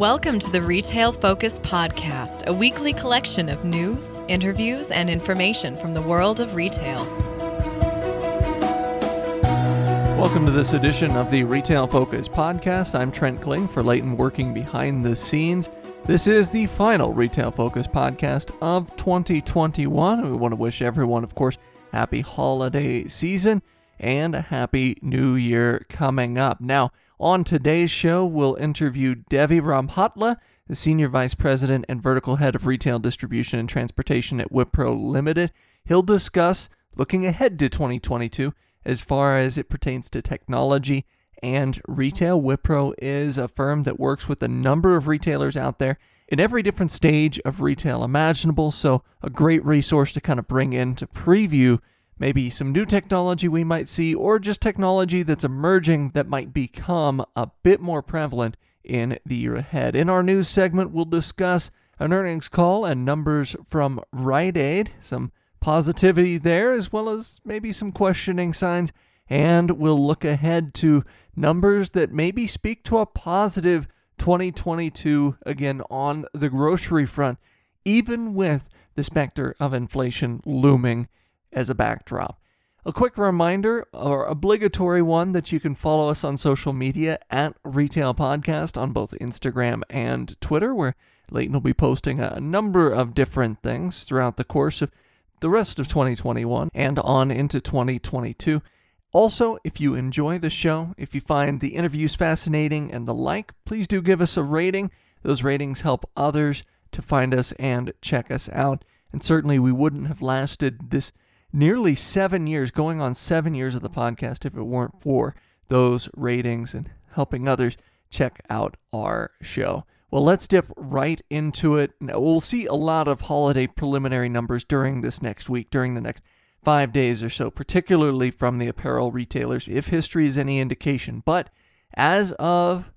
Welcome to the Retail Focus Podcast, a weekly collection of news, interviews, and information from the world of retail. Welcome to this edition of the Retail Focus Podcast. I'm Trent Kling for Leighton working behind the scenes. This is the final Retail Focus podcast of 2021. We want to wish everyone, of course, happy holiday season and a happy new year coming up. Now, on today's show, we'll interview Devi Rambhatla, the Senior Vice President and Vertical Head of Retail Distribution and Transportation at Wipro Limited. He'll discuss looking ahead to 2022 as far as it pertains to technology and retail. Wipro is a firm that works with a number of retailers out there in every different stage of retail imaginable, so a great resource to kind of bring in to preview maybe some new technology we might see, or just technology that's emerging that might become a bit more prevalent in the year ahead. In our news segment, we'll discuss an earnings call and numbers from Rite Aid, some positivity there, as well as maybe some questioning signs, and we'll look ahead to numbers that maybe speak to a positive 2022 again on the grocery front, even with the specter of inflation looming as a backdrop. A quick reminder, or obligatory one, that you can follow us on social media at Retail Podcast on both Instagram and Twitter, where Leighton will be posting a number of different things throughout the course of the rest of 2021 and on into 2022. Also, if you enjoy the show, if you find the interviews fascinating and the like, please do give us a rating. Those ratings help others to find us and check us out. And certainly, we wouldn't have lasted this nearly seven years, going on seven years of the podcast, if it weren't for those ratings and helping others check out our show. Well, let's dip right into it. Now, we'll see a lot of holiday preliminary numbers during this next week, during the next five days or so, particularly from the apparel retailers, if history is any indication. But as of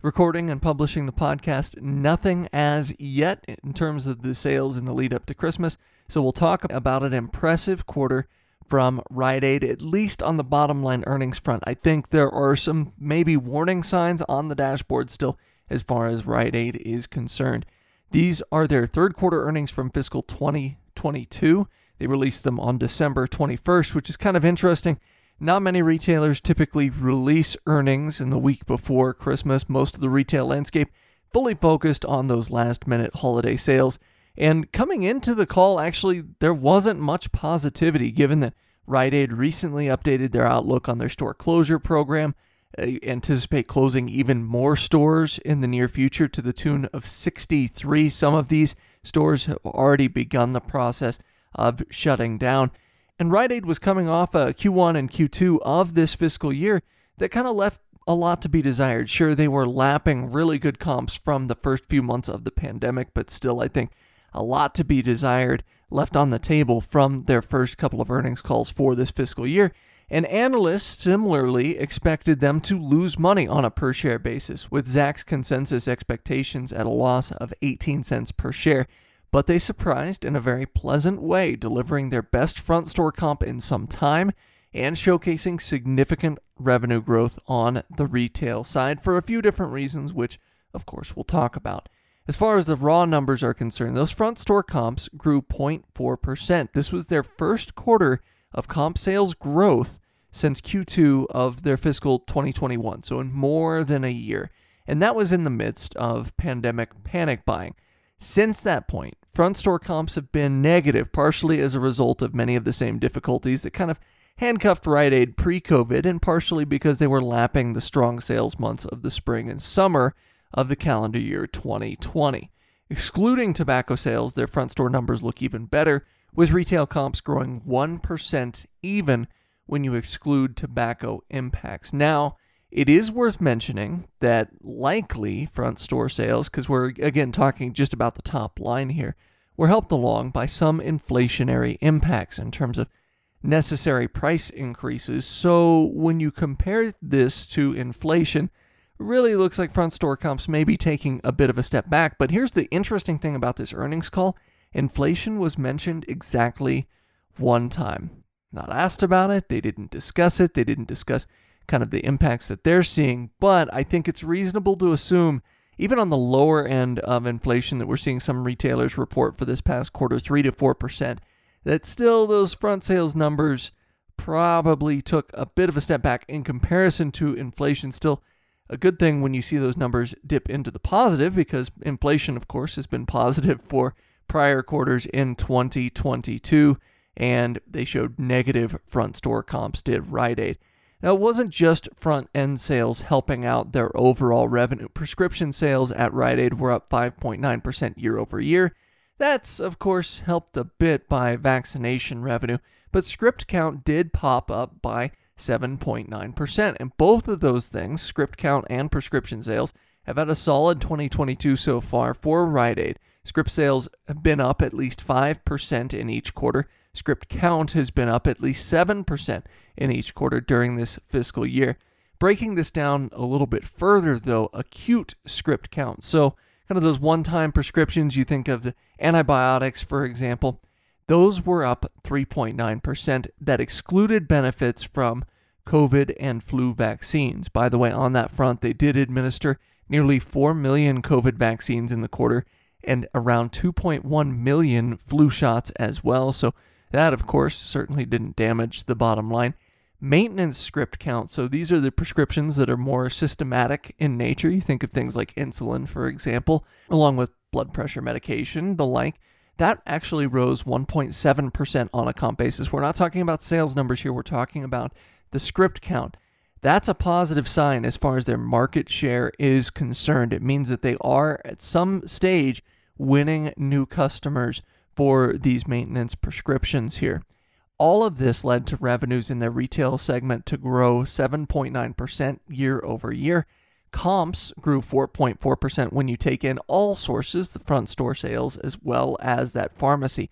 recording and publishing the podcast, nothing as yet in terms of the sales in the lead up to Christmas. So we'll talk about an impressive quarter from Rite Aid, at least on the bottom line earnings front. I think there are some maybe warning signs on the dashboard still as far as Rite Aid is concerned. These are their third quarter earnings from fiscal 2022. They released them on December 21st, which is kind of interesting. Not many retailers typically release earnings in the week before Christmas. Most of the retail landscape fully focused on those last minute holiday sales. And coming into the call, actually, there wasn't much positivity given that Rite Aid recently updated their outlook on their store closure program. They anticipate closing even more stores in the near future to the tune of 63. Some of these stores have already begun the process of shutting down. And Rite Aid was coming off uh, a Q1 and Q2 of this fiscal year that kind of left a lot to be desired. Sure, they were lapping really good comps from the first few months of the pandemic, but still, I think a lot to be desired left on the table from their first couple of earnings calls for this fiscal year. And analysts similarly expected them to lose money on a per share basis, with Zacks consensus expectations at a loss of 18 cents per share. But they surprised in a very pleasant way, delivering their best front store comp in some time and showcasing significant revenue growth on the retail side for a few different reasons, which, of course, we'll talk about. As far as the raw numbers are concerned, those front store comps grew 0.4%. This was their first quarter of comp sales growth since Q2 of their fiscal 2021, so in more than a year. And that was in the midst of pandemic panic buying. Since that point, front store comps have been negative, partially as a result of many of the same difficulties that kind of handcuffed Rite Aid pre COVID, and partially because they were lapping the strong sales months of the spring and summer of the calendar year 2020. Excluding tobacco sales, their front store numbers look even better, with retail comps growing 1% even when you exclude tobacco impacts. Now, it is worth mentioning that likely front store sales, because we're again talking just about the top line here, were helped along by some inflationary impacts in terms of necessary price increases. So when you compare this to inflation, really looks like front store comps may be taking a bit of a step back. But here's the interesting thing about this earnings call inflation was mentioned exactly one time. Not asked about it, they didn't discuss it, they didn't discuss kind of the impacts that they're seeing, but I think it's reasonable to assume even on the lower end of inflation that we're seeing some retailers report for this past quarter, 3 to 4%, that still those front sales numbers probably took a bit of a step back in comparison to inflation. Still a good thing when you see those numbers dip into the positive because inflation, of course, has been positive for prior quarters in 2022 and they showed negative front store comps, did Rite Aid. Now, it wasn't just front end sales helping out their overall revenue. Prescription sales at Rite Aid were up 5.9% year over year. That's, of course, helped a bit by vaccination revenue, but script count did pop up by 7.9%. And both of those things, script count and prescription sales, have had a solid 2022 so far for Rite Aid. Script sales have been up at least 5% in each quarter. Script count has been up at least 7% in each quarter during this fiscal year. Breaking this down a little bit further, though, acute script count. So, kind of those one time prescriptions, you think of the antibiotics, for example, those were up 3.9%. That excluded benefits from COVID and flu vaccines. By the way, on that front, they did administer nearly 4 million COVID vaccines in the quarter and around 2.1 million flu shots as well. So, that, of course, certainly didn't damage the bottom line. Maintenance script count. So, these are the prescriptions that are more systematic in nature. You think of things like insulin, for example, along with blood pressure medication, the like. That actually rose 1.7% on a comp basis. We're not talking about sales numbers here, we're talking about the script count. That's a positive sign as far as their market share is concerned. It means that they are at some stage winning new customers for these maintenance prescriptions here. All of this led to revenues in the retail segment to grow 7.9% year over year. Comps grew 4.4% when you take in all sources, the front store sales, as well as that pharmacy.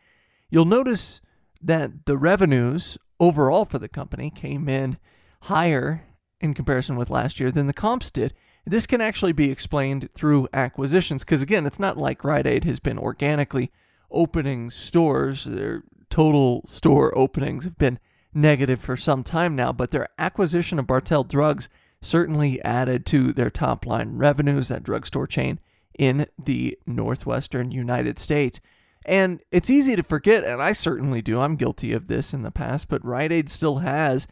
You'll notice that the revenues overall for the company came in higher in comparison with last year than the comps did. This can actually be explained through acquisitions because, again, it's not like Rite Aid has been organically opening stores. Their total store openings have been negative for some time now, but their acquisition of Bartell Drugs certainly added to their top line revenues, that drugstore chain in the Northwestern United States. And it's easy to forget, and I certainly do. I'm guilty of this in the past, but Rite Aid still has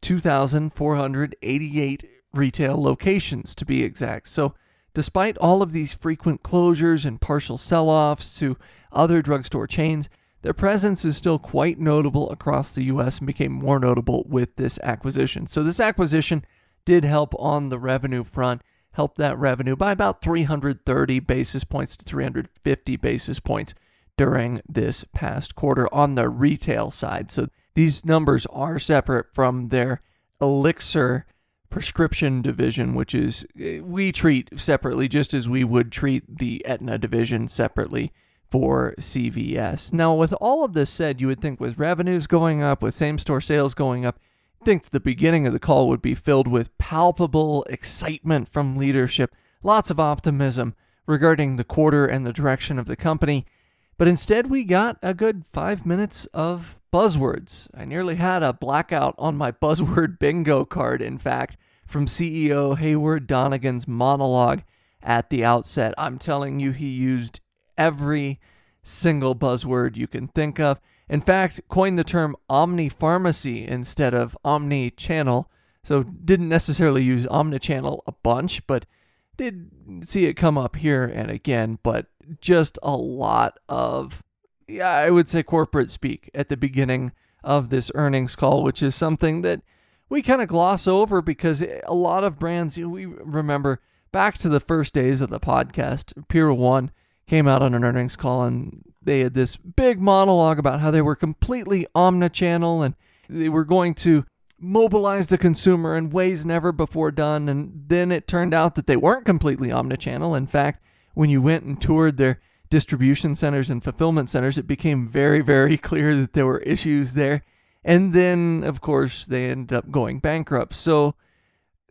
2,488 retail locations to be exact. So, despite all of these frequent closures and partial sell offs to other drugstore chains, their presence is still quite notable across the US and became more notable with this acquisition. So, this acquisition did help on the revenue front, helped that revenue by about 330 basis points to 350 basis points during this past quarter on the retail side. So these numbers are separate from their Elixir prescription division, which is eh, we treat separately just as we would treat the Aetna division separately for CVS. Now, with all of this said, you would think with revenues going up, with same store sales going up, I think the beginning of the call would be filled with palpable excitement from leadership, lots of optimism regarding the quarter and the direction of the company. But instead, we got a good five minutes of buzzwords. I nearly had a blackout on my buzzword bingo card, in fact, from CEO Heyward Donigan's monologue at the outset. I'm telling you, he used every single buzzword you can think of. In fact, coined the term omni pharmacy instead of omni channel. So, didn't necessarily use omnichannel a bunch, but did see it come up here and again. But just a lot of, yeah, I would say corporate speak at the beginning of this earnings call, which is something that we kind of gloss over because a lot of brands, we remember back to the first days of the podcast, Pier One came out on an earnings call and they had this big monologue about how they were completely omnichannel and they were going to mobilize the consumer in ways never before done. And then it turned out that they weren't completely omnichannel. In fact, when you went and toured their distribution centers and fulfillment centers, it became very, very clear that there were issues there. And then, of course, they ended up going bankrupt. So,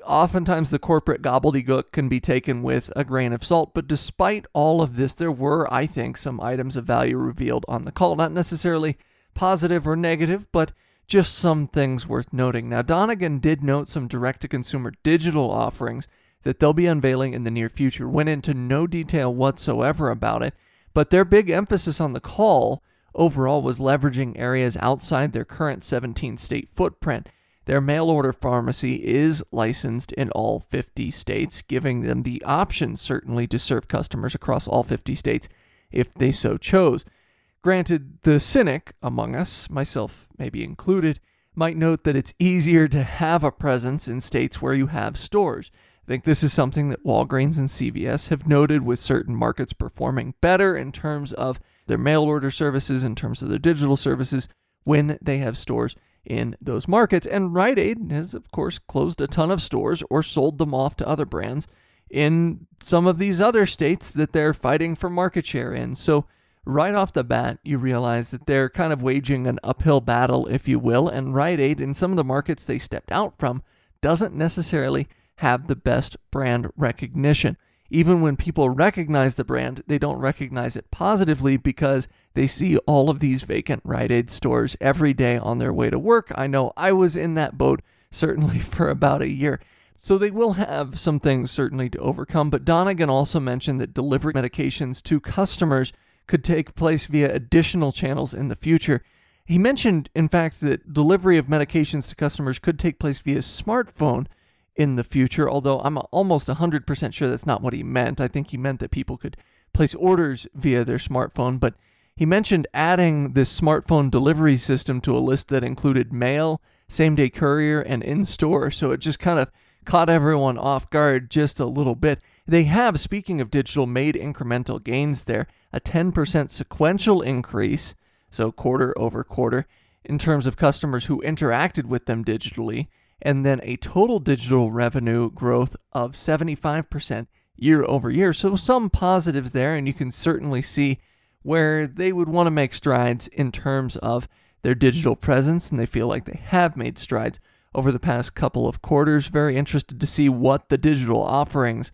oftentimes the corporate gobbledygook can be taken with a grain of salt. But despite all of this, there were, I think, some items of value revealed on the call. Not necessarily positive or negative, but just some things worth noting. Now, Donigan did note some direct to consumer digital offerings that they'll be unveiling in the near future. Went into no detail whatsoever about it, but their big emphasis on the call overall was leveraging areas outside their current 17 state footprint. Their mail order pharmacy is licensed in all 50 states, giving them the option, certainly, to serve customers across all 50 states if they so chose. Granted, the cynic among us, myself maybe included, might note that it's easier to have a presence in states where you have stores. I think this is something that Walgreens and CVS have noted with certain markets performing better in terms of their mail order services, in terms of their digital services, when they have stores in those markets. And Rite Aid has, of course, closed a ton of stores or sold them off to other brands in some of these other states that they're fighting for market share in. So, right off the bat, you realize that they're kind of waging an uphill battle, if you will, and Rite Aid, in some of the markets they stepped out from, doesn't necessarily have the best brand recognition. Even when people recognize the brand, they don't recognize it positively because they see all of these vacant Rite Aid stores every day on their way to work. I know I was in that boat certainly for about a year. So they will have some things certainly to overcome. But Donigan also mentioned that delivery medications to customers could take place via additional channels in the future. He mentioned, in fact, that delivery of medications to customers could take place via smartphone in the future, although I'm almost 100% sure that's not what he meant. I think he meant that people could place orders via their smartphone, but he mentioned adding this smartphone delivery system to a list that included mail, same day courier, and in store. So it just kind of caught everyone off guard just a little bit. They have, speaking of digital, made incremental gains there, a 10% sequential increase, so quarter over quarter, in terms of customers who interacted with them digitally, and then a total digital revenue growth of 75% year over year. So, some positives there, and you can certainly see where they would want to make strides in terms of their digital presence, and they feel like they have made strides over the past couple of quarters. Very interested to see what the digital offerings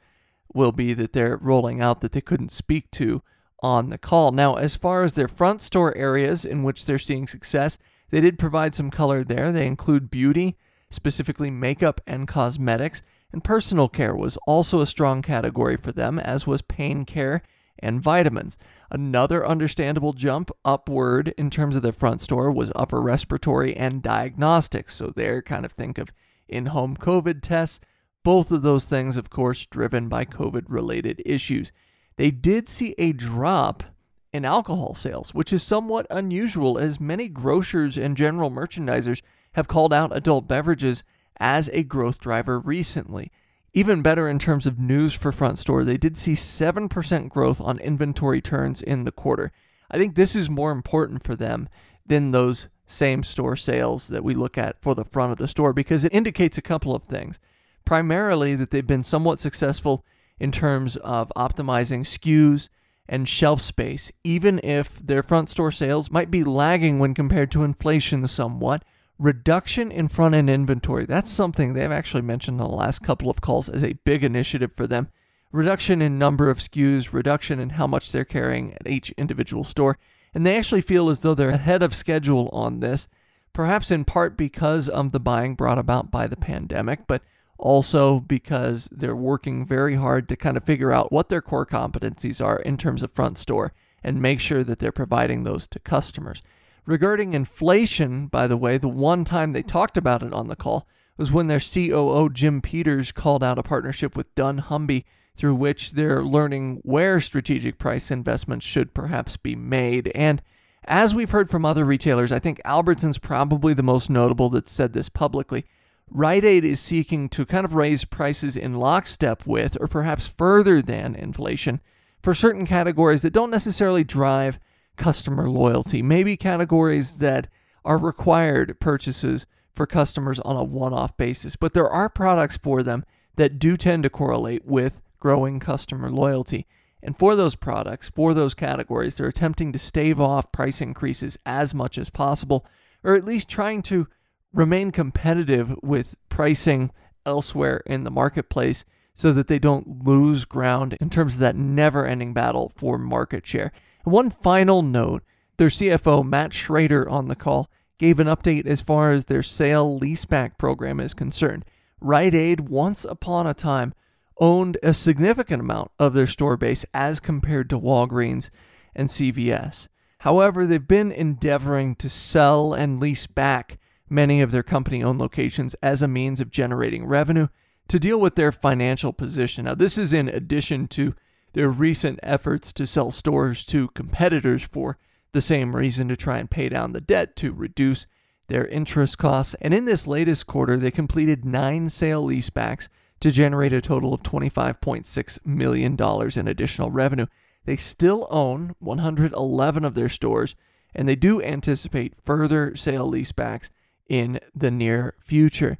will be that they're rolling out that they couldn't speak to on the call. Now, as far as their front store areas in which they're seeing success, they did provide some color there. They include beauty, specifically makeup and cosmetics, and personal care was also a strong category for them, as was pain care and vitamins. Another understandable jump upward in terms of their front store was upper respiratory and diagnostics. So, there, kind of think of in home COVID tests. Both of those things, of course, driven by COVID related issues. They did see a drop in alcohol sales, which is somewhat unusual as many grocers and general merchandisers have called out adult beverages as a growth driver recently. Even better in terms of news for Front Store, they did see 7% growth on inventory turns in the quarter. I think this is more important for them than those same store sales that we look at for the front of the store because it indicates a couple of things. Primarily, that they've been somewhat successful in terms of optimizing SKUs and shelf space, even if their front store sales might be lagging when compared to inflation somewhat reduction in front end inventory. That's something they've actually mentioned in the last couple of calls as a big initiative for them. Reduction in number of SKUs, reduction in how much they're carrying at each individual store. And they actually feel as though they're ahead of schedule on this, perhaps in part because of the buying brought about by the pandemic, but also because they're working very hard to kind of figure out what their core competencies are in terms of front store and make sure that they're providing those to customers. Regarding inflation, by the way, the one time they talked about it on the call was when their COO, Jim Peters, called out a partnership with dunnhumby through which they're learning where strategic price investments should perhaps be made. And as we've heard from other retailers, I think Albertsons probably the most notable that said this publicly. Rite Aid is seeking to kind of raise prices in lockstep with, or perhaps further than, inflation for certain categories that don't necessarily drive customer loyalty, maybe categories that are required purchases for customers on a one off basis. But there are products for them that do tend to correlate with growing customer loyalty. And for those products, for those categories, they're attempting to stave off price increases as much as possible, or at least trying to remain competitive with pricing elsewhere in the marketplace so that they don't lose ground in terms of that never ending battle for market share. One final note their CFO, Matt Schroeder, on the call, gave an update as far as their sale leaseback program is concerned. Rite Aid, once upon a time, owned a significant amount of their store base as compared to Walgreens and CVS. However, they've been endeavoring to sell and lease back many of their company owned locations as a means of generating revenue to deal with their financial position. Now, this is in addition to their recent efforts to sell stores to competitors for the same reason to try and pay down the debt to reduce their interest costs. And in this latest quarter, they completed nine sale leasebacks to generate a total of $25.6 million in additional revenue. They still own 111 of their stores, and they do anticipate further sale leasebacks in the near future.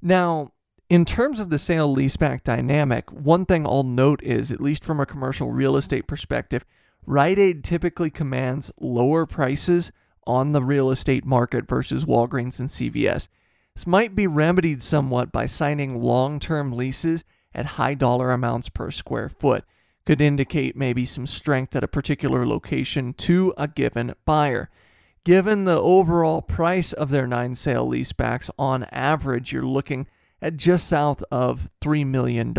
Now, in terms of the sale leaseback dynamic, one thing I'll note is, at least from a commercial real estate perspective, Rite Aid typically commands lower prices on the real estate market versus Walgreens and CVS. This might be remedied somewhat by signing long term leases at high dollar amounts per square foot. Could indicate maybe some strength at a particular location to a given buyer. Given the overall price of their nine sale leasebacks, on average, you're looking at just south of $3 million,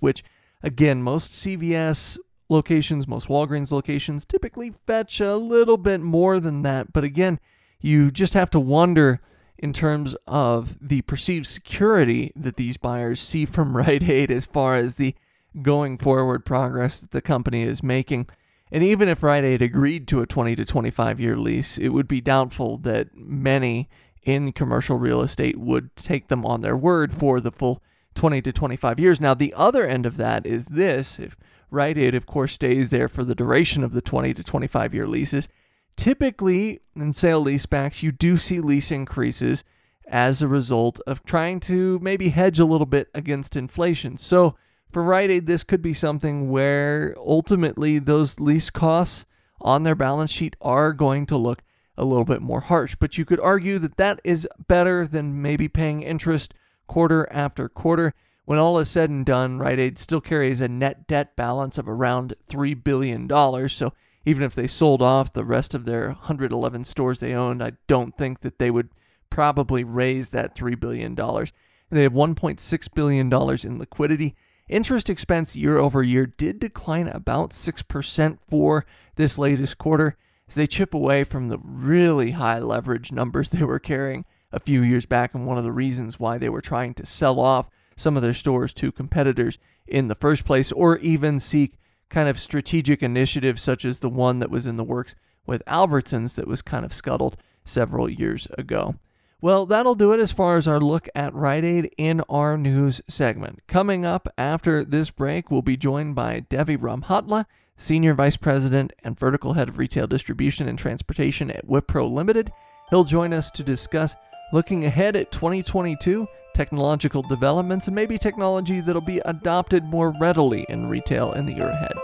which, again, most CVS locations, most Walgreens locations typically fetch a little bit more than that. But again, you just have to wonder in terms of the perceived security that these buyers see from Rite Aid as far as the going forward progress that the company is making. And even if Rite Aid agreed to a 20 to 25 year lease, it would be doubtful that many in commercial real estate would take them on their word for the full 20 to 25 years. Now, the other end of that is this if Rite Aid, of course, stays there for the duration of the 20 to 25 year leases, typically in sale leasebacks, you do see lease increases as a result of trying to maybe hedge a little bit against inflation. So, for Rite Aid, this could be something where ultimately those lease costs on their balance sheet are going to look a little bit more harsh. But you could argue that that is better than maybe paying interest quarter after quarter. When all is said and done, Rite Aid still carries a net debt balance of around $3 billion. So even if they sold off the rest of their 111 stores they owned, I don't think that they would probably raise that $3 billion. They have $1.6 billion in liquidity. Interest expense year over year did decline about 6% for this latest quarter as they chip away from the really high leverage numbers they were carrying a few years back, and one of the reasons why they were trying to sell off some of their stores to competitors in the first place, or even seek kind of strategic initiatives such as the one that was in the works with Albertsons that was kind of scuttled several years ago. Well, that'll do it as far as our look at Rite Aid in our news segment. Coming up after this break, we'll be joined by Devi Rambhatla. Senior Vice President and Vertical Head of Retail Distribution and Transportation at Wipro Limited. He'll join us to discuss looking ahead at 2022, technological developments, and maybe technology that'll be adopted more readily in retail in the year ahead.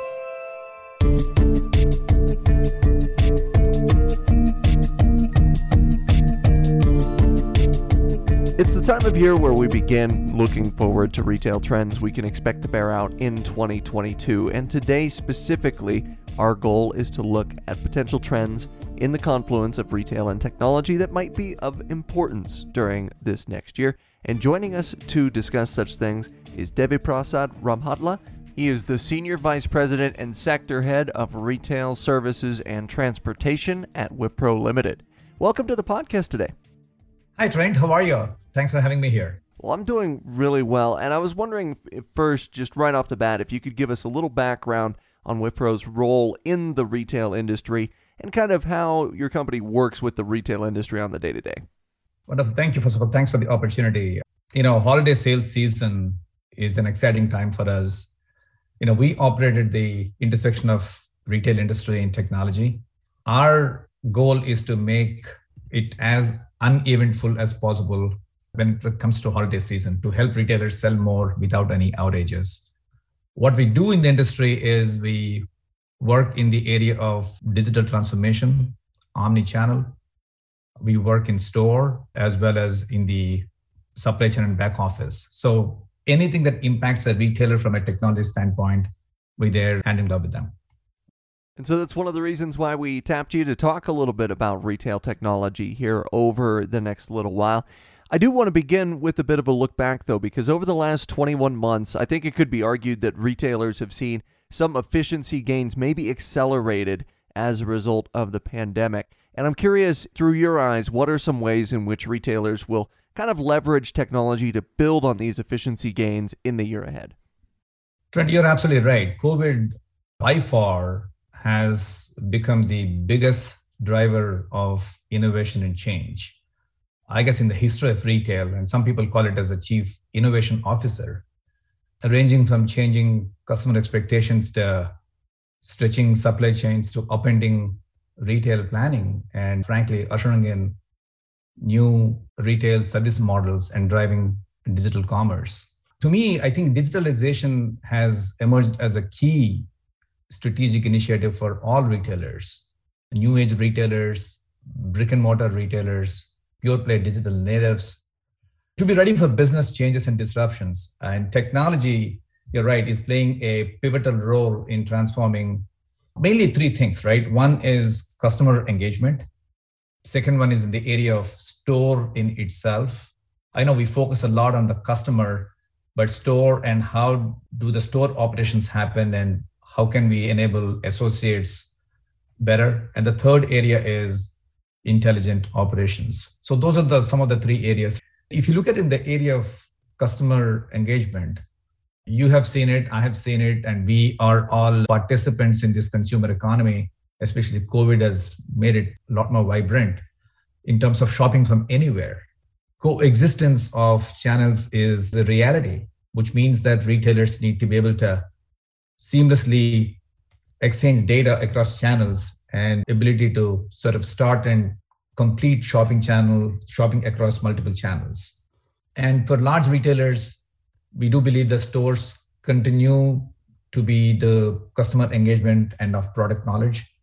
It's the time of year where we begin looking forward to retail trends we can expect to bear out in 2022. And today, specifically, our goal is to look at potential trends in the confluence of retail and technology that might be of importance during this next year. And joining us to discuss such things is Devi Prasad Rambhatla. He is the Senior Vice President and Sector Head of Retail Services and Transportation at Wipro Limited. Welcome to the podcast today. Hi, Trent. How are you? Thanks for having me here. Well, I'm doing really well. And I was wondering first, just right off the bat, if you could give us a little background on Wipro's role in the retail industry and kind of how your company works with the retail industry on the day to day. Wonderful. Thank you. First of all, thanks for the opportunity. You know, holiday sales season is an exciting time for us. You know, we operated the intersection of retail industry and technology. Our goal is to make it as uneventful as possible when it comes to holiday season to help retailers sell more without any outages. What we do in the industry is we work in the area of digital transformation, omni-channel. We work in store as well as in the supply chain and back office. So anything that impacts a retailer from a technology standpoint, we're there hand in glove with them. And so that's one of the reasons why we tapped you to talk a little bit about retail technology here over the next little while. I do want to begin with a bit of a look back, though, because over the last 21 months, I think it could be argued that retailers have seen some efficiency gains, maybe accelerated as a result of the pandemic. And I'm curious, through your eyes, what are some ways in which retailers will kind of leverage technology to build on these efficiency gains in the year ahead? Trent, you're absolutely right. COVID, by far, has become the biggest driver of innovation and change. I guess in the history of retail, and some people call it as a chief innovation officer, ranging from changing customer expectations to stretching supply chains to upending retail planning and frankly ushering in new retail service models and driving digital commerce. To me, I think digitalization has emerged as a key strategic initiative for all retailers, new age retailers, brick and mortar retailers, pure play digital natives, to be ready for business changes and disruptions. And technology, you're right, is playing a pivotal role in transforming mainly three things, right? One is customer engagement. Second one is in the area of store in itself. I know we focus a lot on the customer, but store and how do the store operations happen and how can we enable associates better? And the third area is intelligent operations. So those are the some of the three areas. If you look at in the area of customer engagement, you have seen it, I have seen it, and we are all participants in this consumer economy, especially COVID has made it a lot more vibrant in terms of shopping from anywhere. Coexistence of channels is a reality, which means that retailers need to be able to seamlessly exchange data across channels and ability to sort of start and complete shopping channel, shopping across multiple channels. And for large retailers, we do believe the stores continue to be the customer engagement and of product knowledge.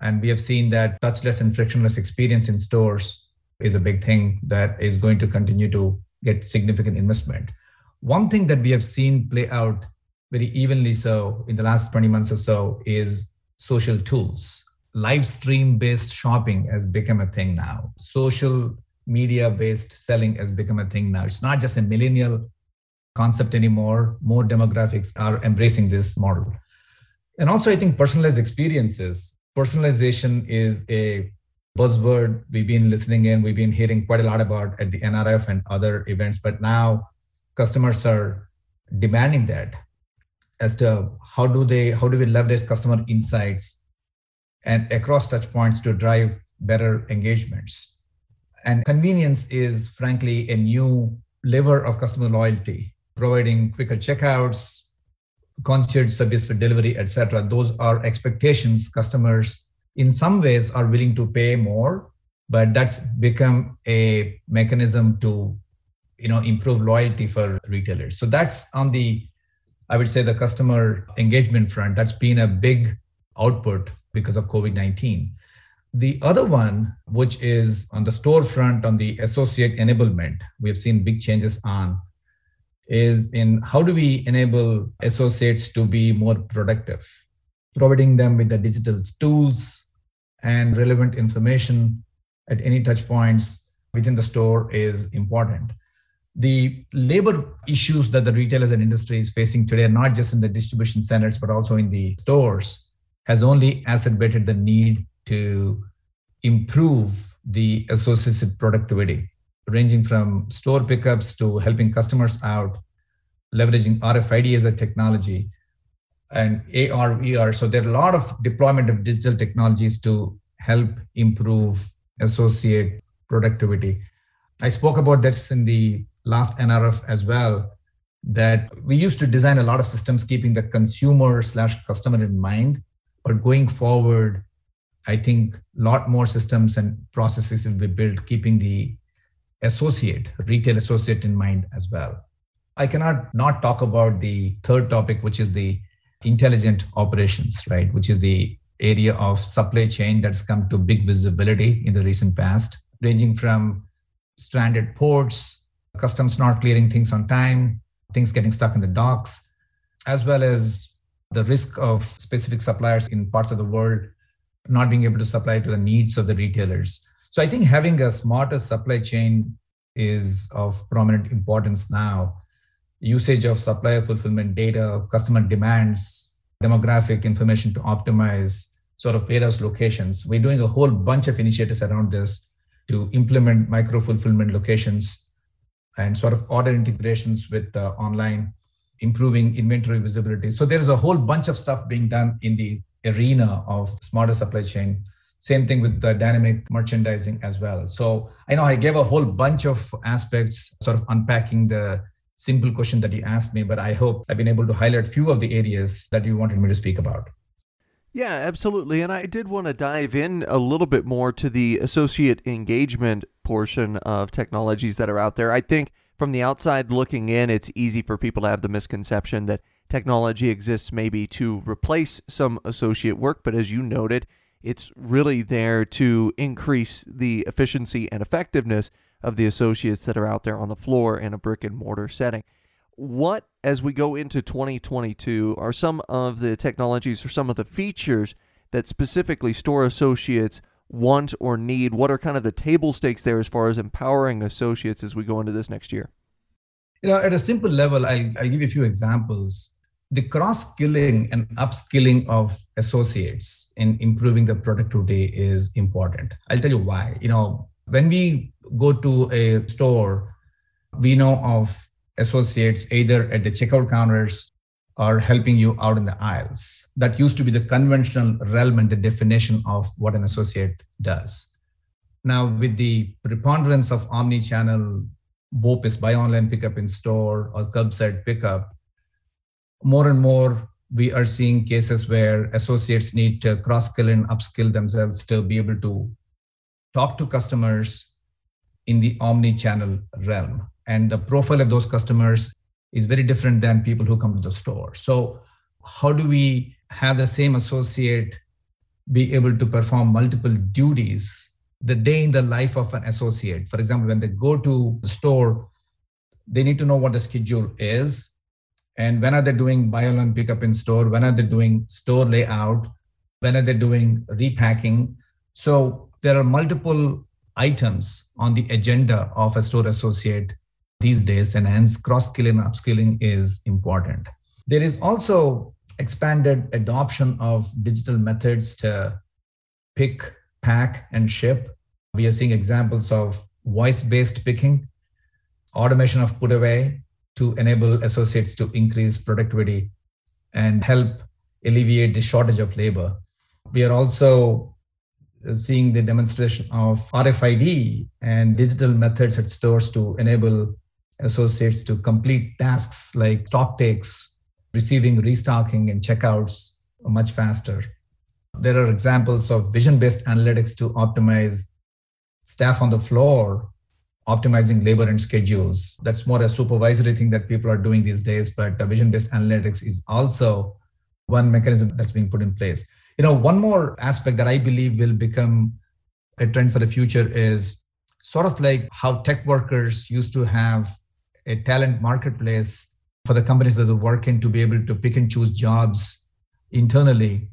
And we have seen that touchless and frictionless experience in stores is a big thing that is going to continue to get significant investment. One thing that we have seen play out very evenly so in the last 20 months or so is social tools. Live stream based shopping has become a thing now. Social media based selling has become a thing now. It's not just a millennial concept anymore. More demographics are embracing this model. And also, I think personalized experiences. Personalization is a buzzword we've been listening in, we've been hearing quite a lot about at the NRF and other events, but now customers are demanding that as to how do they how do we leverage customer insights and across touch points to drive better engagements and convenience is frankly a new lever of customer loyalty providing quicker checkouts, concierge service for delivery, etc. Those are expectations customers in some ways are willing to pay more, but that's become a mechanism to you know improve loyalty for retailers. So that's on the I would say the customer engagement front. That's been a big output because of COVID-19. The other one, which is on the storefront, on the associate enablement, we have seen big changes on is in how do we enable associates to be more productive, providing them with the digital tools and relevant information at any touch points within the store is important. The labor issues that the retailers and industry is facing today, are not just in the distribution centers, but also in the stores, has only exacerbated the need to improve the associated productivity ranging from store pickups to helping customers out, leveraging RFID as a technology, and AR, VR. So there are a lot of deployment of digital technologies to help improve associate productivity. I spoke about this in the last NRF as well, that we used to design a lot of systems keeping the consumer slash customer in mind. But going forward, I think a lot more systems and processes will be built keeping the associate, retail associate in mind as well. I cannot not talk about the third topic, which is the intelligent operations, right? Which is the area of supply chain that's come to big visibility in the recent past, ranging from stranded ports, customs not clearing things on time, things getting stuck in the docks, as well as the risk of specific suppliers in parts of the world not being able to supply to the needs of the retailers. So I think having a smarter supply chain is of prominent importance now. Usage of supplier fulfillment data, customer demands, demographic information to optimize sort of warehouse locations. We're doing a whole bunch of initiatives around this to implement micro fulfillment locations and sort of order integrations with uh, online, improving inventory visibility. So there is a whole bunch of stuff being done in the arena of smarter supply chain. Same thing with the dynamic merchandising as well. So I know I gave a whole bunch of aspects, sort of unpacking the simple question that you asked me, but I hope I've been able to highlight few of the areas that you wanted me to speak about. Yeah, absolutely. And I did want to dive in a little bit more to the associate engagement portion of technologies that are out there. I think from the outside looking in, it's easy for people to have the misconception that technology exists maybe to replace some associate work, but as you noted, it's really there to increase the efficiency and effectiveness of the associates that are out there on the floor in a brick and mortar setting. What, as we go into 2022, are some of the technologies or some of the features that specifically store associates want or need? What are kind of the table stakes there as far as empowering associates as we go into this next year? You know, at a simple level, I'll, I'll give you a few examples. The cross skilling and upskilling of associates in improving the productivity is important. I'll tell you why. You know, when we go to a store, we know of associates either at the checkout counters or helping you out in the aisles. That used to be the conventional realm and the definition of what an associate does. Now, with the preponderance of omni-channel BOPIS, buy online, pickup in store, or curbside pickup, more and more we are seeing cases where associates need to cross-skill and upskill themselves to be able to talk to customers in the omni-channel realm and the profile of those customers is very different than people who come to the store. So, how do we have the same associate be able to perform multiple duties the day in the life of an associate? For example, when they go to the store, they need to know what the schedule is and when are they doing buy online pickup in store when are they doing store layout when are they doing repacking so there are multiple items on the agenda of a store associate these days, and hence cross skilling and upskilling is important. There is also expanded adoption of digital methods to pick, pack, and ship. We are seeing examples of voice based picking, automation of put away to enable associates to increase productivity and help alleviate the shortage of labor. We are also seeing the demonstration of RFID and digital methods at stores to enable associates to complete tasks like stock takes, receiving, restocking, and checkouts much faster. There are examples of vision based analytics to optimize staff on the floor, optimizing labor and schedules. That's more a supervisory thing that people are doing these days, but uh, vision based analytics is also one mechanism that's being put in place. You know, one more aspect that I believe will become a trend for the future is sort of like how tech workers used to have a talent marketplace for the companies that are working to be able to pick and choose jobs internally.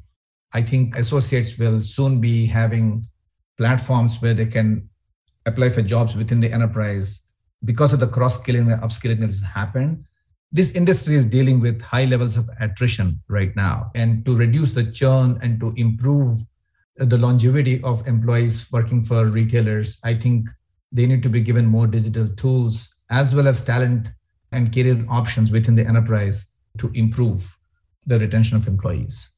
I think associates will soon be having platforms where they can apply for jobs within the enterprise because of the cross skilling and upskilling that has happened. This industry is dealing with high levels of attrition right now. And to reduce the churn and to improve the longevity of employees working for retailers, I think they need to be given more digital tools as well as talent and career options within the enterprise to improve the retention of employees.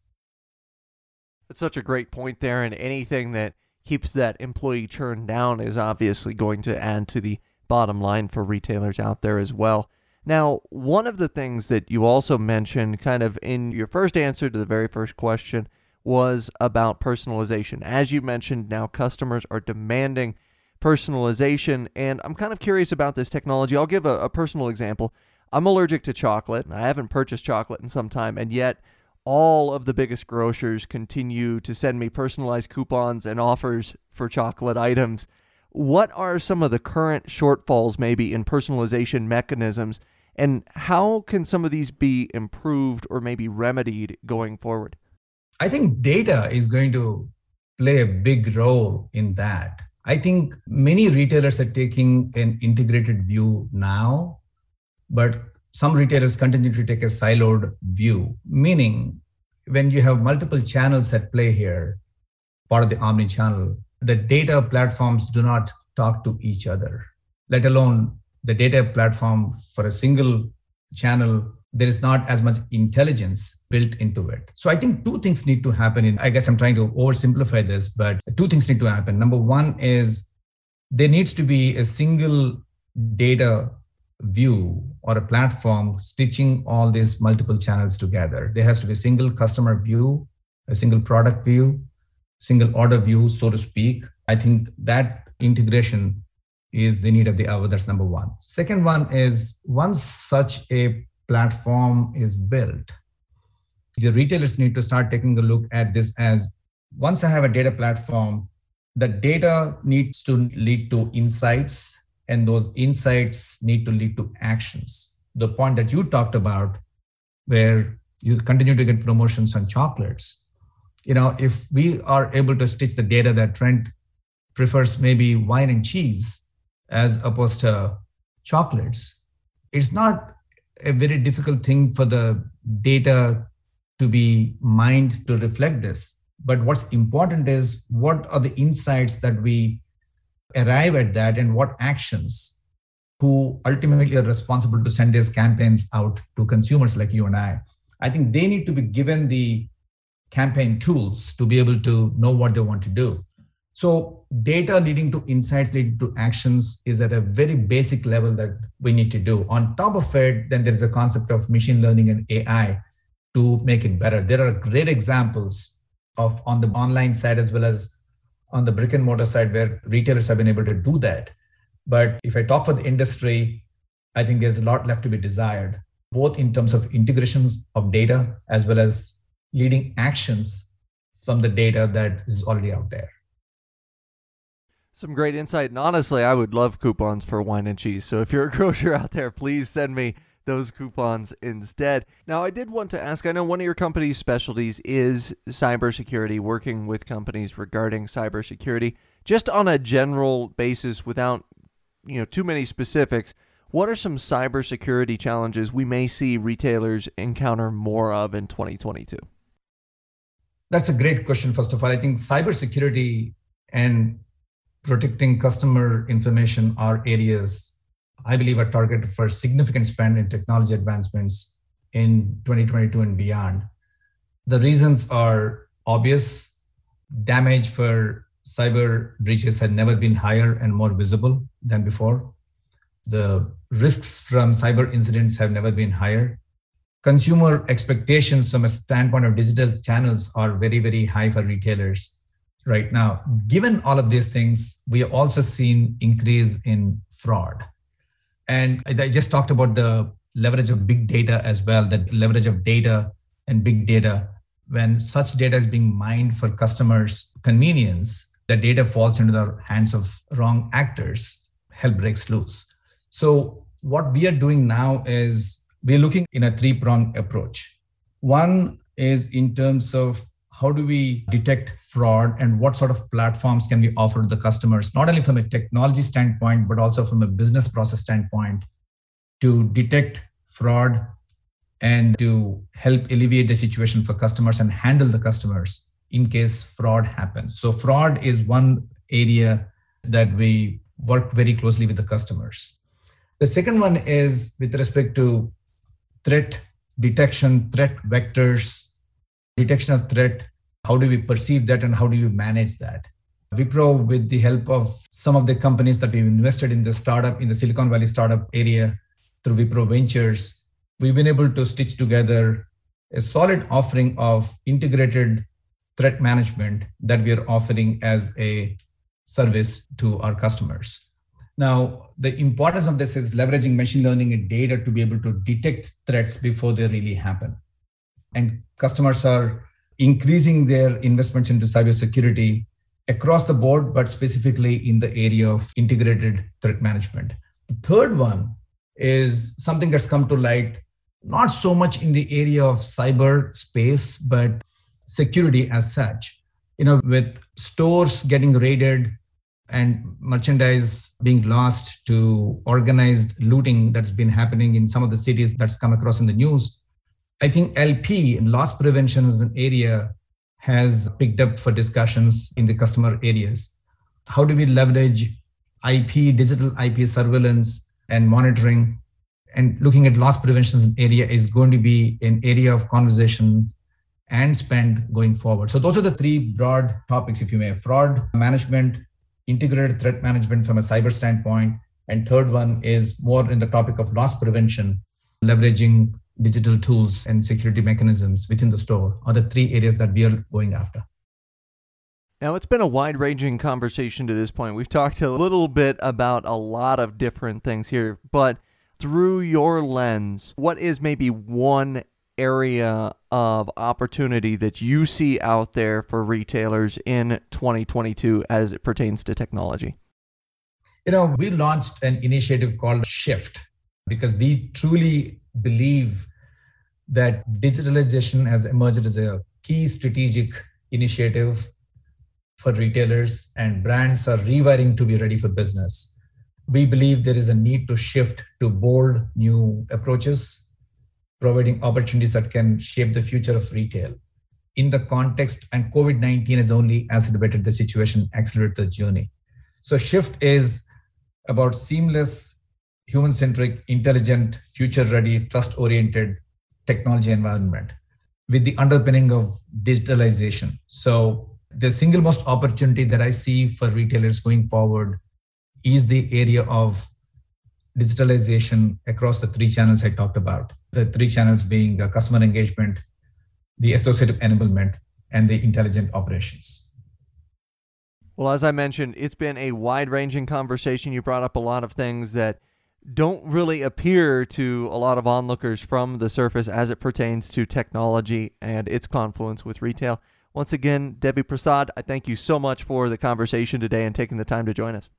That's such a great point there. And anything that keeps that employee churn down is obviously going to add to the bottom line for retailers out there as well. Now, one of the things that you also mentioned, kind of in your first answer to the very first question, was about personalization. As you mentioned, now customers are demanding personalization. And I'm kind of curious about this technology. I'll give a, a personal example. I'm allergic to chocolate. I haven't purchased chocolate in some time, and yet all of the biggest grocers continue to send me personalized coupons and offers for chocolate items. What are some of the current shortfalls, maybe, in personalization mechanisms, and how can some of these be improved or maybe remedied going forward? I think data is going to play a big role in that I think many retailers are taking an integrated view now, but some retailers continue to take a siloed view, meaning when you have multiple channels at play here, part of the omni channel, the data platforms do not talk to each other, let alone the data platform for a single channel there is not as much intelligence built into it. So I think two things need to happen. In, I guess I'm trying to oversimplify this, but two things need to happen. Number one is there needs to be a single data view or a platform stitching all these multiple channels together. There has to be a single customer view, a single product view, single order view, so to speak. I think that integration is the need of the hour. That's number one. Second one is once such a platform is built, the retailers need to start taking a look at this as once I have a data platform, the data needs to lead to insights, and those insights need to lead to actions. The point that you talked about, where you continue to get promotions on chocolates, you know, if we are able to stitch the data that Trent prefers maybe wine and cheese as opposed to chocolates, it's not a very difficult thing for the data to be mined to reflect this. But what's important is what are the insights that we arrive at that and what actions who ultimately are responsible to send these campaigns out to consumers like you and I. I think they need to be given the campaign tools to be able to know what they want to do. So, data leading to insights, leading to actions is at a very basic level that we need to do. On top of it, then there's a concept of machine learning and AI to make it better. There are great examples of on the online side as well as on the brick and mortar side where retailers have been able to do that. But if I talk for the industry, I think there's a lot left to be desired, both in terms of integrations of data as well as leading actions from the data that is already out there. Some great insight. And honestly, I would love coupons for wine and cheese. So if you're a grocer out there, please send me those coupons instead. Now, I did want to ask I know one of your company's specialties is cybersecurity, working with companies regarding cybersecurity. Just on a general basis, without you know too many specifics, what are some cybersecurity challenges we may see retailers encounter more of in 2022? That's a great question. First of all, I think cybersecurity and protecting customer information are areas I believe are targeted for significant spend in technology advancements in 2022 and beyond. The reasons are obvious. Damage for cyber breaches had never been higher and more visible than before. The risks from cyber incidents have never been higher. Consumer expectations from a standpoint of digital channels are very, very high for retailers right now. Given all of these things, we have also seen increase in fraud. And I just talked about the leverage of big data as well, that leverage of data and big data. When such data is being mined for customers' convenience, the data falls into the hands of wrong actors, hell breaks loose. So what we are doing now is we're looking in a three-pronged approach. One is in terms of how do we detect fraud and what sort of platforms can we offer to the customers not only from a technology standpoint but also from a business process standpoint to detect fraud and to help alleviate the situation for customers and handle the customers in case fraud happens? So fraud is one area that we work very closely with the customers. The second one is with respect to threat detection threat vectors detection of threat how do we perceive that and how do you manage that? Wipro with the help of some of the companies that we've invested in the startup in the silicon valley startup area through wipro ventures we've been able to stitch together a solid offering of integrated threat management that we are offering as a service to our customers. Now the importance of this is leveraging machine learning and data to be able to detect threats before they really happen and customers are increasing their investments into cybersecurity across the board, but specifically in the area of integrated threat management. The third one is something that's come to light not so much in the area of cyber space, but security as such. You know, with stores getting raided, and merchandise being lost to organized looting that's been happening in some of the cities that's come across in the news. I think LP, and loss prevention, is an area has picked up for discussions in the customer areas. How do we leverage IP, digital IP surveillance and monitoring and looking at loss prevention as an area is going to be an area of conversation and spend going forward. So those are the three broad topics, if you may. Fraud management, integrated threat management from a cyber standpoint. And third one is more in the topic of loss prevention, leveraging digital tools and security mechanisms within the store are the three areas that we are going after. Now, it's been a wide ranging conversation to this point. We've talked a little bit about a lot of different things here, but through your lens, what is maybe one area of opportunity that you see out there for retailers in 2022 as it pertains to technology? You know, we launched an initiative called Shift because we truly believe that digitalization has emerged as a key strategic initiative for retailers and brands are rewiring to be ready for business. We believe there is a need to shift to bold new approaches providing opportunities that can shape the future of retail. In the context, and COVID 19 has only exacerbated the situation, accelerated the journey. So, Shift is about seamless, human centric, intelligent, future ready, trust oriented technology environment with the underpinning of digitalization. So, the single most opportunity that I see for retailers going forward is the area of digitalization across the three channels I talked about. The three channels being uh, customer engagement, the associative enablement, and the intelligent operations. Well, as I mentioned, it's been a wide ranging conversation. You brought up a lot of things that don't really appear to a lot of onlookers from the surface as it pertains to technology and its confluence with retail. Once again, Devi Prasad, I thank you so much for the conversation today and taking the time to join us.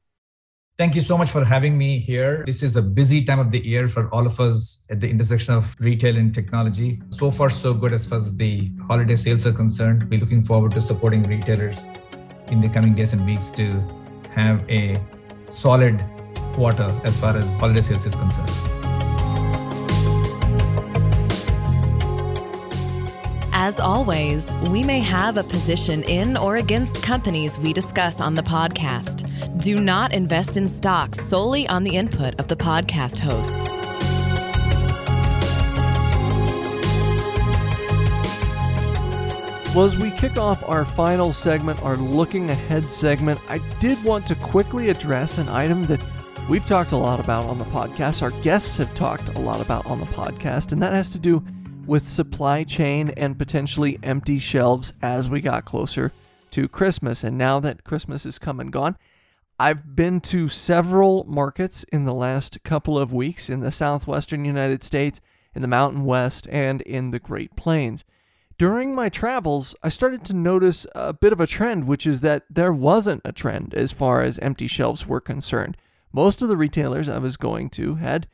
Thank you so much for having me here. This is a busy time of the year for all of us at the intersection of retail and technology. So far, so good as far as the holiday sales are concerned. We're looking forward to supporting retailers in the coming days and weeks to have a solid quarter as far as holiday sales is concerned. As always, we may have a position in or against companies we discuss on the podcast. Do not invest in stocks solely on the input of the podcast hosts. Well, as we kick off our final segment, our looking ahead segment, I did want to quickly address an item that we've talked a lot about on the podcast. Our guests have talked a lot about on the podcast, and that has to do with supply chain and potentially empty shelves as we got closer to Christmas. And now that Christmas is come and gone, I've been to several markets in the last couple of weeks in the southwestern United States, in the Mountain West, and in the Great Plains. During my travels, I started to notice a bit of a trend, which is that there wasn't a trend as far as empty shelves were concerned. Most of the retailers I was going to had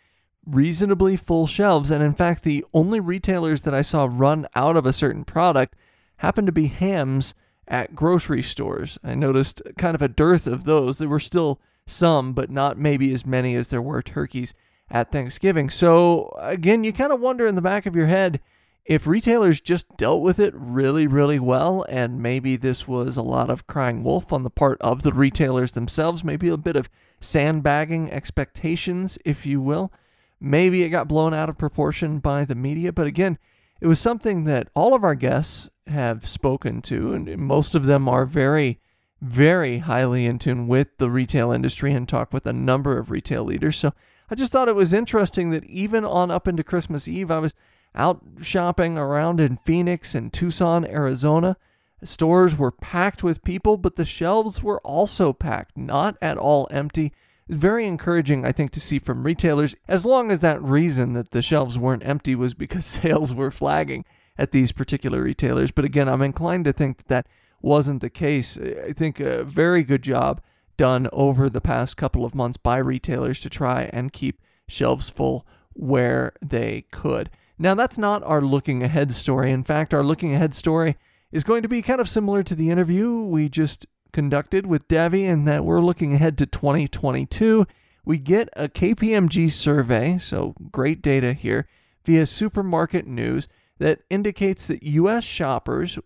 reasonably full shelves. And in fact, the only retailers that I saw run out of a certain product happened to be hams at grocery stores. I noticed kind of a dearth of those. There were still some, but not maybe as many as there were turkeys at Thanksgiving. So again, you kind of wonder in the back of your head if retailers just dealt with it really, really well, and maybe this was a lot of crying wolf on the part of the retailers themselves, maybe a bit of sandbagging expectations, if you will. Maybe it got blown out of proportion by the media, but again, it was something that all of our guests have spoken to, and most of them are very, very highly in tune with the retail industry and talk with a number of retail leaders. So I just thought it was interesting that even on up into Christmas Eve, I was out shopping around in Phoenix and Tucson, Arizona. Stores were packed with people, but the shelves were also packed, not at all empty very encouraging, I think, to see from retailers, as long as that reason that the shelves weren't empty was because sales were flagging at these particular retailers. But again, I'm inclined to think that that wasn't the case. I think a very good job done over the past couple of months by retailers to try and keep shelves full where they could. Now, that's not our looking ahead story. In fact, our looking ahead story is going to be kind of similar to the interview we just conducted with Devi and that we're looking ahead to 2022. We get a KPMG survey, so great data here, via Supermarket News that indicates that US shoppers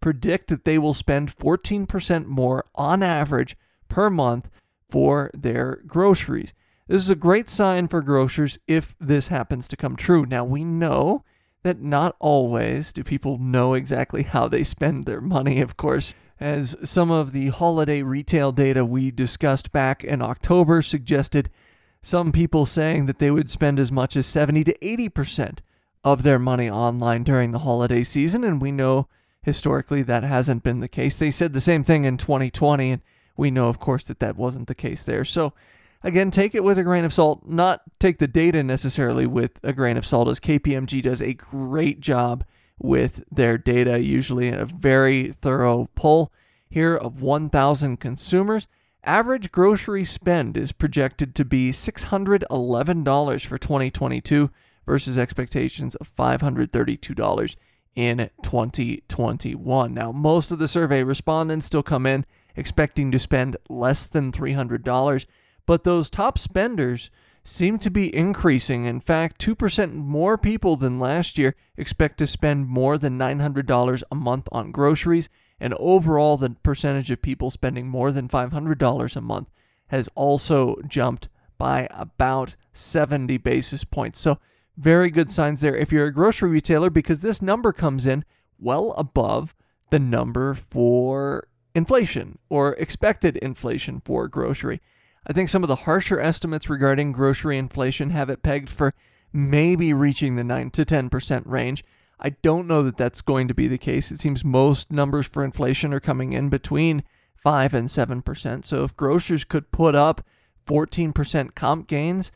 predict that they will spend 14% more on average per month for their groceries. This is a great sign for grocers if this happens to come true. Now, we know that not always do people know exactly how they spend their money, of course, as some of the holiday retail data we discussed back in October suggested some people saying that they would spend as much as 70 to 80% of their money online during the holiday season, and we know historically that hasn't been the case. They said the same thing in 2020, and we know, of course, that that wasn't the case there. So, again, take it with a grain of salt, not take the data necessarily with a grain of salt, as KPMG does a great job with their data, usually a very thorough poll here of 1,000 consumers. Average grocery spend is projected to be $611 for 2022 versus expectations of $532 in 2021. Now, most of the survey respondents still come in expecting to spend less than $300, but those top spenders seem to be increasing. In fact, 2% more people than last year expect to spend more than $900 a month on groceries, and overall, the percentage of people spending more than $500 a month has also jumped by about 70 basis points. So, very good signs there if you're a grocery retailer because this number comes in well above the number for inflation or expected inflation for grocery. I think some of the harsher estimates regarding grocery inflation have it pegged for maybe reaching the 9 to 10% range. I don't know that that's going to be the case. It seems most numbers for inflation are coming in between 5 and 7%. So if grocers could put up 14% comp gains,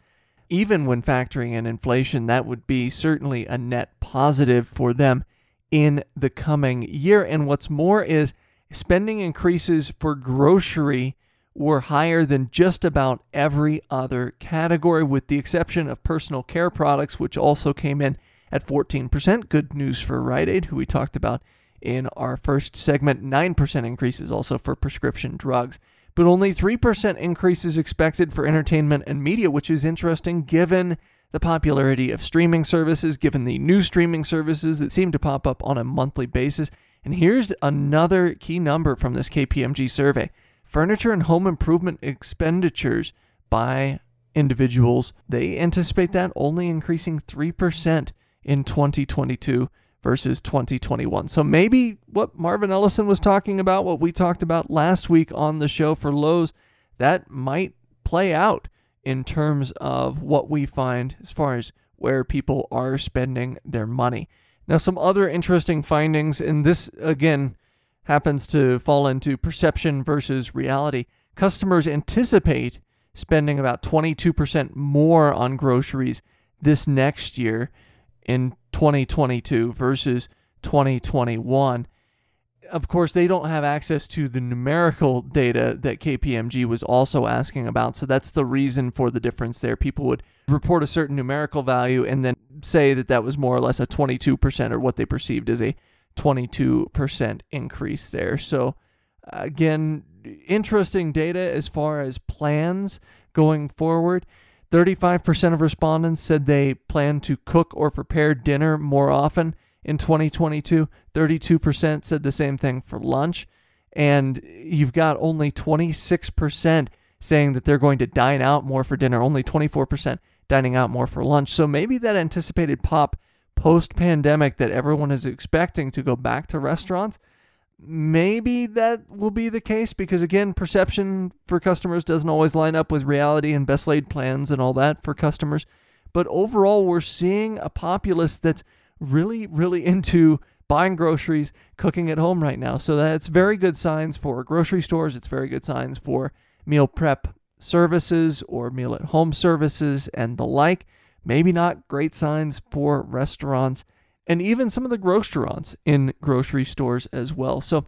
even when factoring in inflation, that would be certainly a net positive for them in the coming year. And what's more is spending increases for grocery were higher than just about every other category, with the exception of personal care products, which also came in at 14%. Good news for Rite Aid, who we talked about in our first segment. 9% increases also for prescription drugs. But only 3% increase is expected for entertainment and media, which is interesting given the popularity of streaming services, given the new streaming services that seem to pop up on a monthly basis. And here's another key number from this KPMG survey furniture and home improvement expenditures by individuals, they anticipate that only increasing 3% in 2022 versus 2021. So maybe what Marvin Ellison was talking about, what we talked about last week on the show for Lowe's, that might play out in terms of what we find as far as where people are spending their money. Now, some other interesting findings, and this again happens to fall into perception versus reality. Customers anticipate spending about 22% more on groceries this next year in 2022 versus 2021. Of course, they don't have access to the numerical data that KPMG was also asking about. So that's the reason for the difference there. People would report a certain numerical value and then say that that was more or less a 22% or what they perceived as a 22% increase there. So, again, interesting data as far as plans going forward. 35% of respondents said they plan to cook or prepare dinner more often in 2022. 32% said the same thing for lunch. And you've got only 26% saying that they're going to dine out more for dinner, only 24% dining out more for lunch. So maybe that anticipated pop post pandemic that everyone is expecting to go back to restaurants maybe that will be the case because again perception for customers doesn't always line up with reality and best laid plans and all that for customers. But overall we're seeing a populace that's really really into buying groceries cooking at home right now. So that's very good signs for grocery stores. It's very good signs for meal prep services or meal at home services and the like maybe not great signs for restaurants and even some of the restaurants in grocery stores as well. So,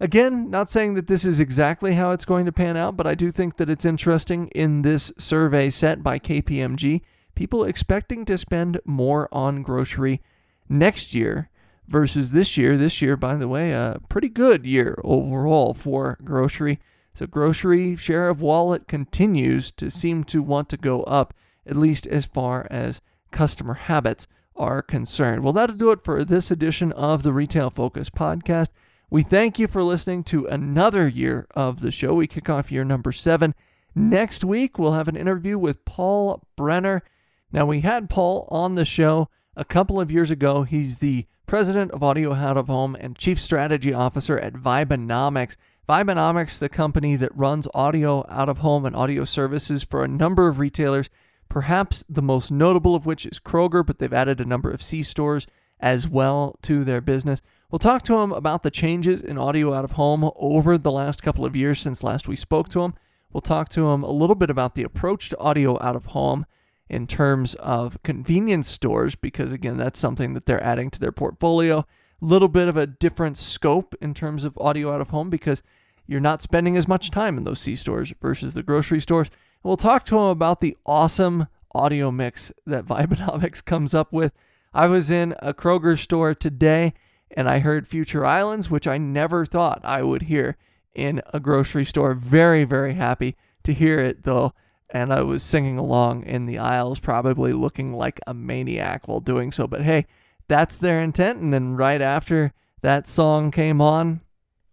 again, not saying that this is exactly how it's going to pan out, but I do think that it's interesting in this survey set by KPMG, people expecting to spend more on grocery next year versus this year. This year, by the way, a pretty good year overall for grocery. So, grocery share of wallet continues to seem to want to go up, at least as far as customer habits are concerned. Well, that'll do it for this edition of the Retail Focus podcast. We thank you for listening to another year of the show. We kick off year number seven. Next week, we'll have an interview with Paul Brenner. Now, we had Paul on the show a couple of years ago. He's the president of Audio Out of Home and chief strategy officer at Vibenomics. Vibenomics, the company that runs audio out of home and audio services for a number of retailers, perhaps the most notable of which is Kroger, but they've added a number of C stores as well to their business. We'll talk to him about the changes in audio out of home over the last couple of years since last we spoke to him. We'll talk to him a little bit about the approach to audio out of home in terms of convenience stores, because again, that's something that they're adding to their portfolio. A little bit of a different scope in terms of audio out of home because you're not spending as much time in those C stores versus the grocery stores. We'll talk to him about the awesome audio mix that Vibenomics comes up with. I was in a Kroger store today and I heard Future Islands, which I never thought I would hear in a grocery store. Very, very happy to hear it though and I was singing along in the aisles, probably looking like a maniac while doing so. But hey, that's their intent. And then right after that song came on,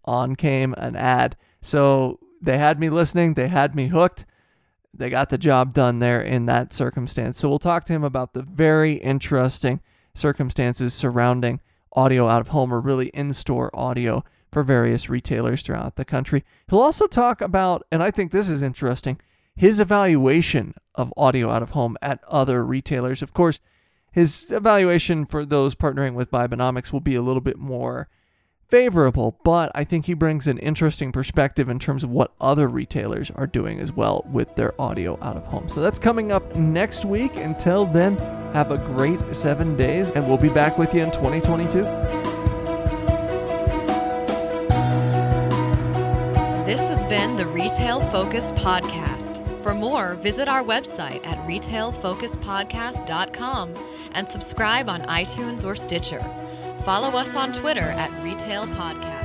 on came an ad. So they had me listening, they had me hooked. They got the job done there in that circumstance. So we'll talk to him about the very interesting circumstances surrounding audio out of home or really in store audio for various retailers throughout the country. He'll also talk about, and I think this is interesting his evaluation of audio out of home at other retailers. Of course, his evaluation for those partnering with Vibenomics will be a little bit more favorable, but I think he brings an interesting perspective in terms of what other retailers are doing as well with their audio out of home. So that's coming up next week. Until then, have a great seven days, and we'll be back with you in 2022. This has been the Retail Focus Podcast. For more, visit our website at retailfocuspodcast.com and subscribe on iTunes or Stitcher. Follow us on Twitter at Retail Podcast.